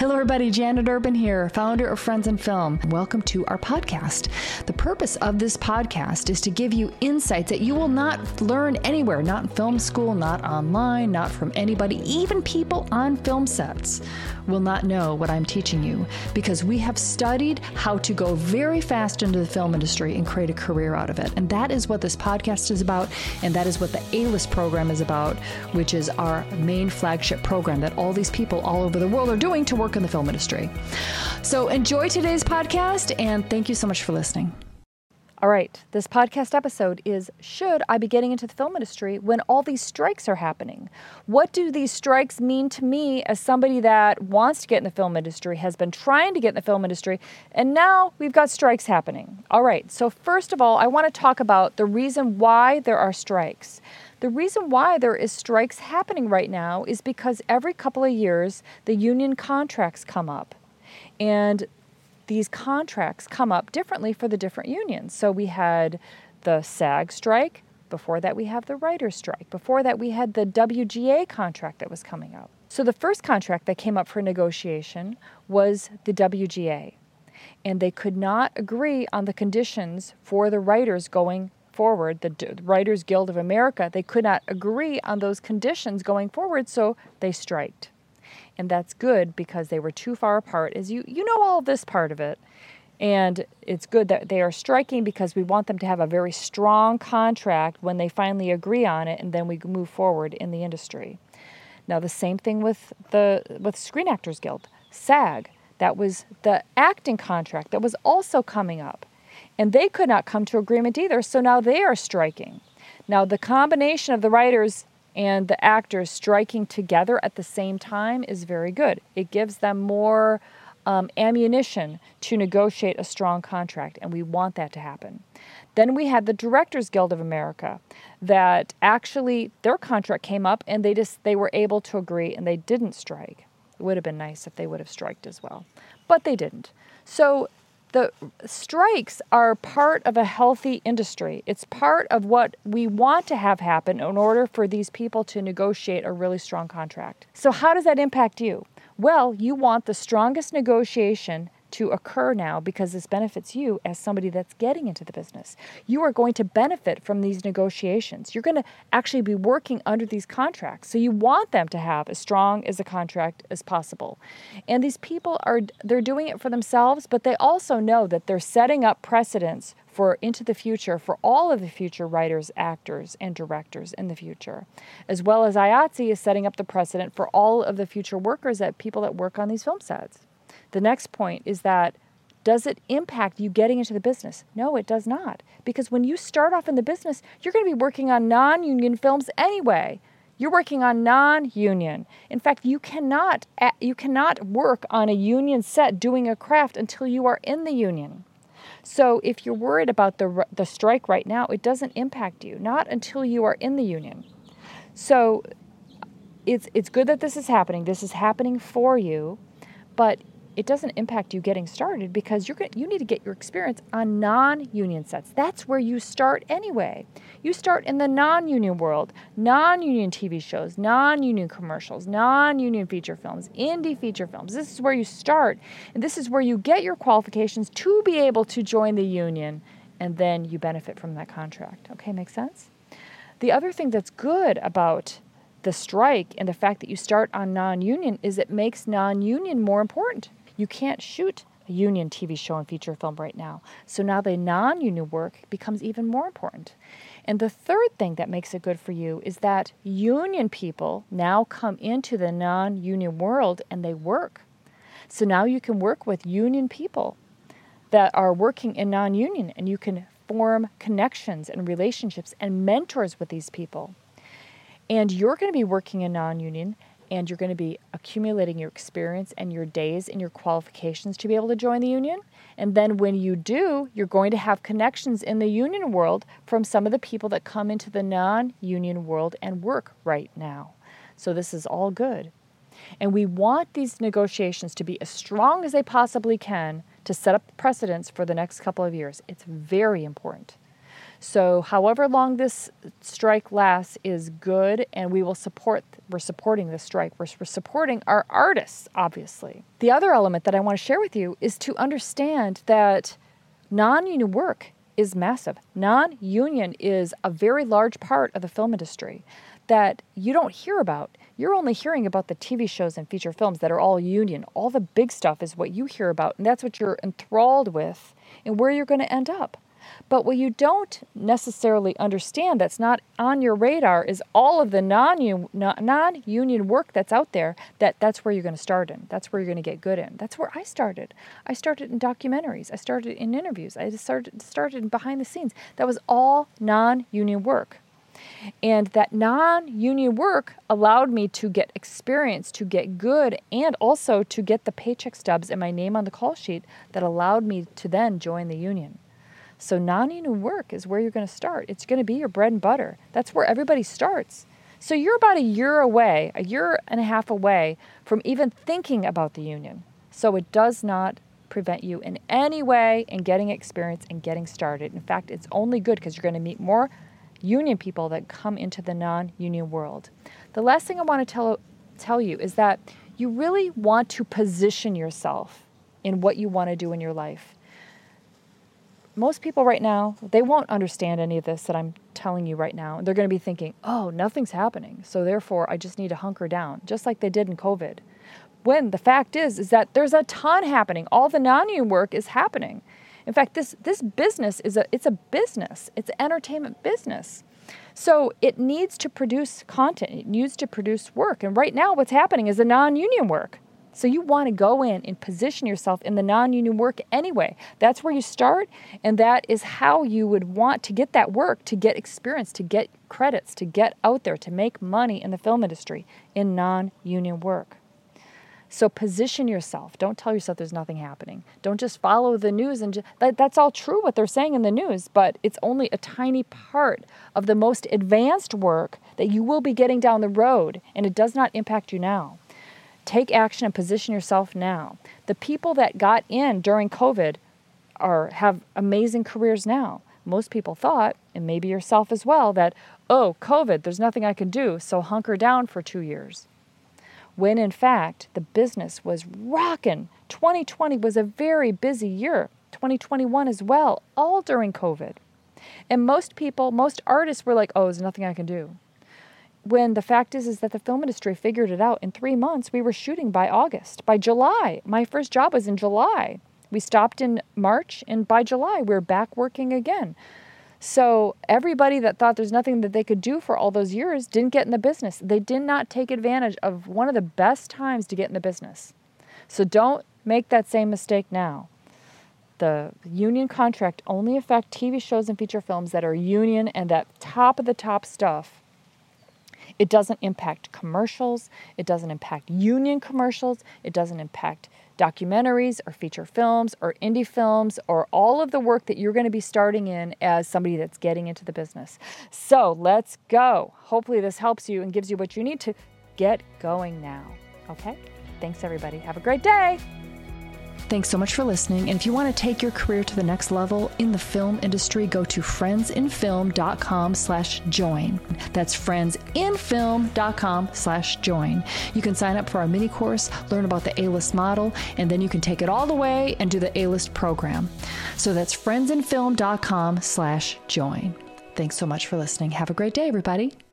Hello, everybody. Janet Urban here, founder of Friends in Film. Welcome to our podcast. The purpose of this podcast is to give you insights that you will not learn anywhere, not in film school, not online, not from anybody, even people on film sets will not know what I'm teaching you because we have studied how to go very fast into the film industry and create a career out of it. And that is what this podcast is about, and that is what the A List program is about, which is our main flagship program that all these people all over the world are doing to work work in the film industry. So enjoy today's podcast and thank you so much for listening. All right, this podcast episode is Should I be getting into the film industry when all these strikes are happening? What do these strikes mean to me as somebody that wants to get in the film industry, has been trying to get in the film industry, and now we've got strikes happening? All right, so first of all, I want to talk about the reason why there are strikes. The reason why there is strikes happening right now is because every couple of years the union contracts come up. And these contracts come up differently for the different unions. So we had the SAG strike, before that we have the writers strike. Before that we had the WGA contract that was coming up. So the first contract that came up for negotiation was the WGA. And they could not agree on the conditions for the writers going forward, the Writers Guild of America, they could not agree on those conditions going forward, so they striked. And that's good because they were too far apart. As you you know all this part of it. And it's good that they are striking because we want them to have a very strong contract when they finally agree on it and then we move forward in the industry. Now the same thing with the with Screen Actors Guild, SAG. That was the acting contract that was also coming up. And they could not come to agreement either, so now they are striking. Now, the combination of the writers and the actors striking together at the same time is very good. It gives them more um, ammunition to negotiate a strong contract, and we want that to happen. Then we had the Directors Guild of America that actually their contract came up and they just they were able to agree and they didn't strike. It would have been nice if they would have striked as well, but they didn't. So the strikes are part of a healthy industry. It's part of what we want to have happen in order for these people to negotiate a really strong contract. So, how does that impact you? Well, you want the strongest negotiation to occur now because this benefits you as somebody that's getting into the business. You are going to benefit from these negotiations. You're going to actually be working under these contracts. So you want them to have as strong as a contract as possible. And these people are they're doing it for themselves, but they also know that they're setting up precedents for into the future for all of the future writers, actors, and directors in the future, as well as IATSE is setting up the precedent for all of the future workers that people that work on these film sets. The next point is that does it impact you getting into the business? No, it does not. Because when you start off in the business, you're going to be working on non union films anyway. You're working on non-union. In fact, you cannot you cannot work on a union set doing a craft until you are in the union. So if you're worried about the the strike right now, it doesn't impact you. Not until you are in the union. So it's it's good that this is happening. This is happening for you, but it doesn't impact you getting started because you're you need to get your experience on non-union sets. That's where you start anyway. You start in the non-union world, non-union TV shows, non-union commercials, non-union feature films, indie feature films. This is where you start, and this is where you get your qualifications to be able to join the union, and then you benefit from that contract. Okay, makes sense? The other thing that's good about the strike and the fact that you start on non union is it makes non union more important. You can't shoot a union TV show and feature film right now. So now the non union work becomes even more important. And the third thing that makes it good for you is that union people now come into the non union world and they work. So now you can work with union people that are working in non union and you can form connections and relationships and mentors with these people. And you're going to be working in non union and you're going to be accumulating your experience and your days and your qualifications to be able to join the union. And then when you do, you're going to have connections in the union world from some of the people that come into the non union world and work right now. So this is all good. And we want these negotiations to be as strong as they possibly can to set up precedents for the next couple of years. It's very important. So, however long this strike lasts is good, and we will support, we're supporting this strike. We're, we're supporting our artists, obviously. The other element that I want to share with you is to understand that non union work is massive. Non union is a very large part of the film industry that you don't hear about. You're only hearing about the TV shows and feature films that are all union. All the big stuff is what you hear about, and that's what you're enthralled with and where you're going to end up. But what you don't necessarily understand that's not on your radar is all of the non-union work that's out there that that's where you're going to start in. That's where you're going to get good in. That's where I started. I started in documentaries. I started in interviews. I started started behind the scenes. That was all non-union work. And that non union work allowed me to get experience, to get good, and also to get the paycheck stubs and my name on the call sheet that allowed me to then join the union. So, non union work is where you're going to start. It's going to be your bread and butter. That's where everybody starts. So, you're about a year away, a year and a half away from even thinking about the union. So, it does not prevent you in any way in getting experience and getting started. In fact, it's only good because you're going to meet more union people that come into the non union world. The last thing I want to tell, tell you is that you really want to position yourself in what you want to do in your life most people right now, they won't understand any of this that I'm telling you right now. They're going to be thinking, oh, nothing's happening. So therefore, I just need to hunker down, just like they did in COVID. When the fact is, is that there's a ton happening. All the non-union work is happening. In fact, this, this business is a, it's a business. It's an entertainment business. So it needs to produce content. It needs to produce work. And right now, what's happening is the non-union work. So you want to go in and position yourself in the non union work anyway. That's where you start, and that is how you would want to get that work, to get experience, to get credits, to get out there, to make money in the film industry in non union work. So position yourself. Don't tell yourself there's nothing happening. Don't just follow the news and just, that, that's all true what they're saying in the news, but it's only a tiny part of the most advanced work that you will be getting down the road, and it does not impact you now. Take action and position yourself now. The people that got in during COVID are have amazing careers now. Most people thought, and maybe yourself as well, that, oh, COVID, there's nothing I can do, so hunker down for two years. When in fact, the business was rocking. 2020 was a very busy year, 2021 as well, all during COVID. And most people, most artists were like, oh, there's nothing I can do when the fact is is that the film industry figured it out in three months. We were shooting by august by july. My first job was in july. We stopped in march and by july we are back working again. So everybody that thought there's nothing that they could do for all those years didn't get in the business. They did not take advantage of one of the best times to get in the business. So don't make that same mistake now. The union contract only affect tv shows and feature films that are union and that top of the top stuff it doesn't impact commercials, it doesn't impact union commercials, it doesn't impact documentaries or feature films or indie films or all of the work that you're going to be starting in as somebody that's getting into the business. So let's go. Hopefully, this helps you and gives you what you need to get going now. Okay? Thanks, everybody. Have a great day. Thanks so much for listening. And if you want to take your career to the next level in the film industry, go to friendsinfilm.com slash join. That's friendsinfilm.com slash join. You can sign up for our mini course, learn about the A-list model, and then you can take it all the way and do the A-list program. So that's friendsinfilm.com slash join. Thanks so much for listening. Have a great day, everybody.